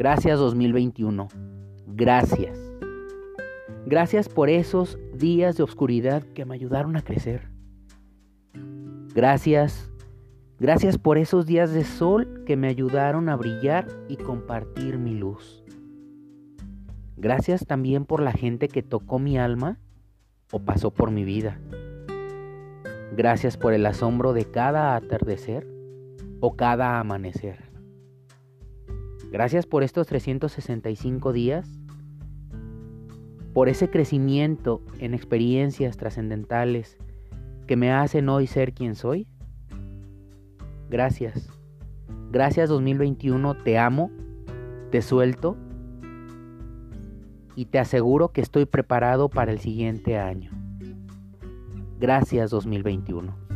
Gracias 2021. Gracias. Gracias por esos días de oscuridad que me ayudaron a crecer. Gracias. Gracias por esos días de sol que me ayudaron a brillar y compartir mi luz. Gracias también por la gente que tocó mi alma o pasó por mi vida. Gracias por el asombro de cada atardecer o cada amanecer. Gracias por estos 365 días, por ese crecimiento en experiencias trascendentales que me hacen hoy ser quien soy. Gracias. Gracias 2021, te amo, te suelto y te aseguro que estoy preparado para el siguiente año. Gracias 2021.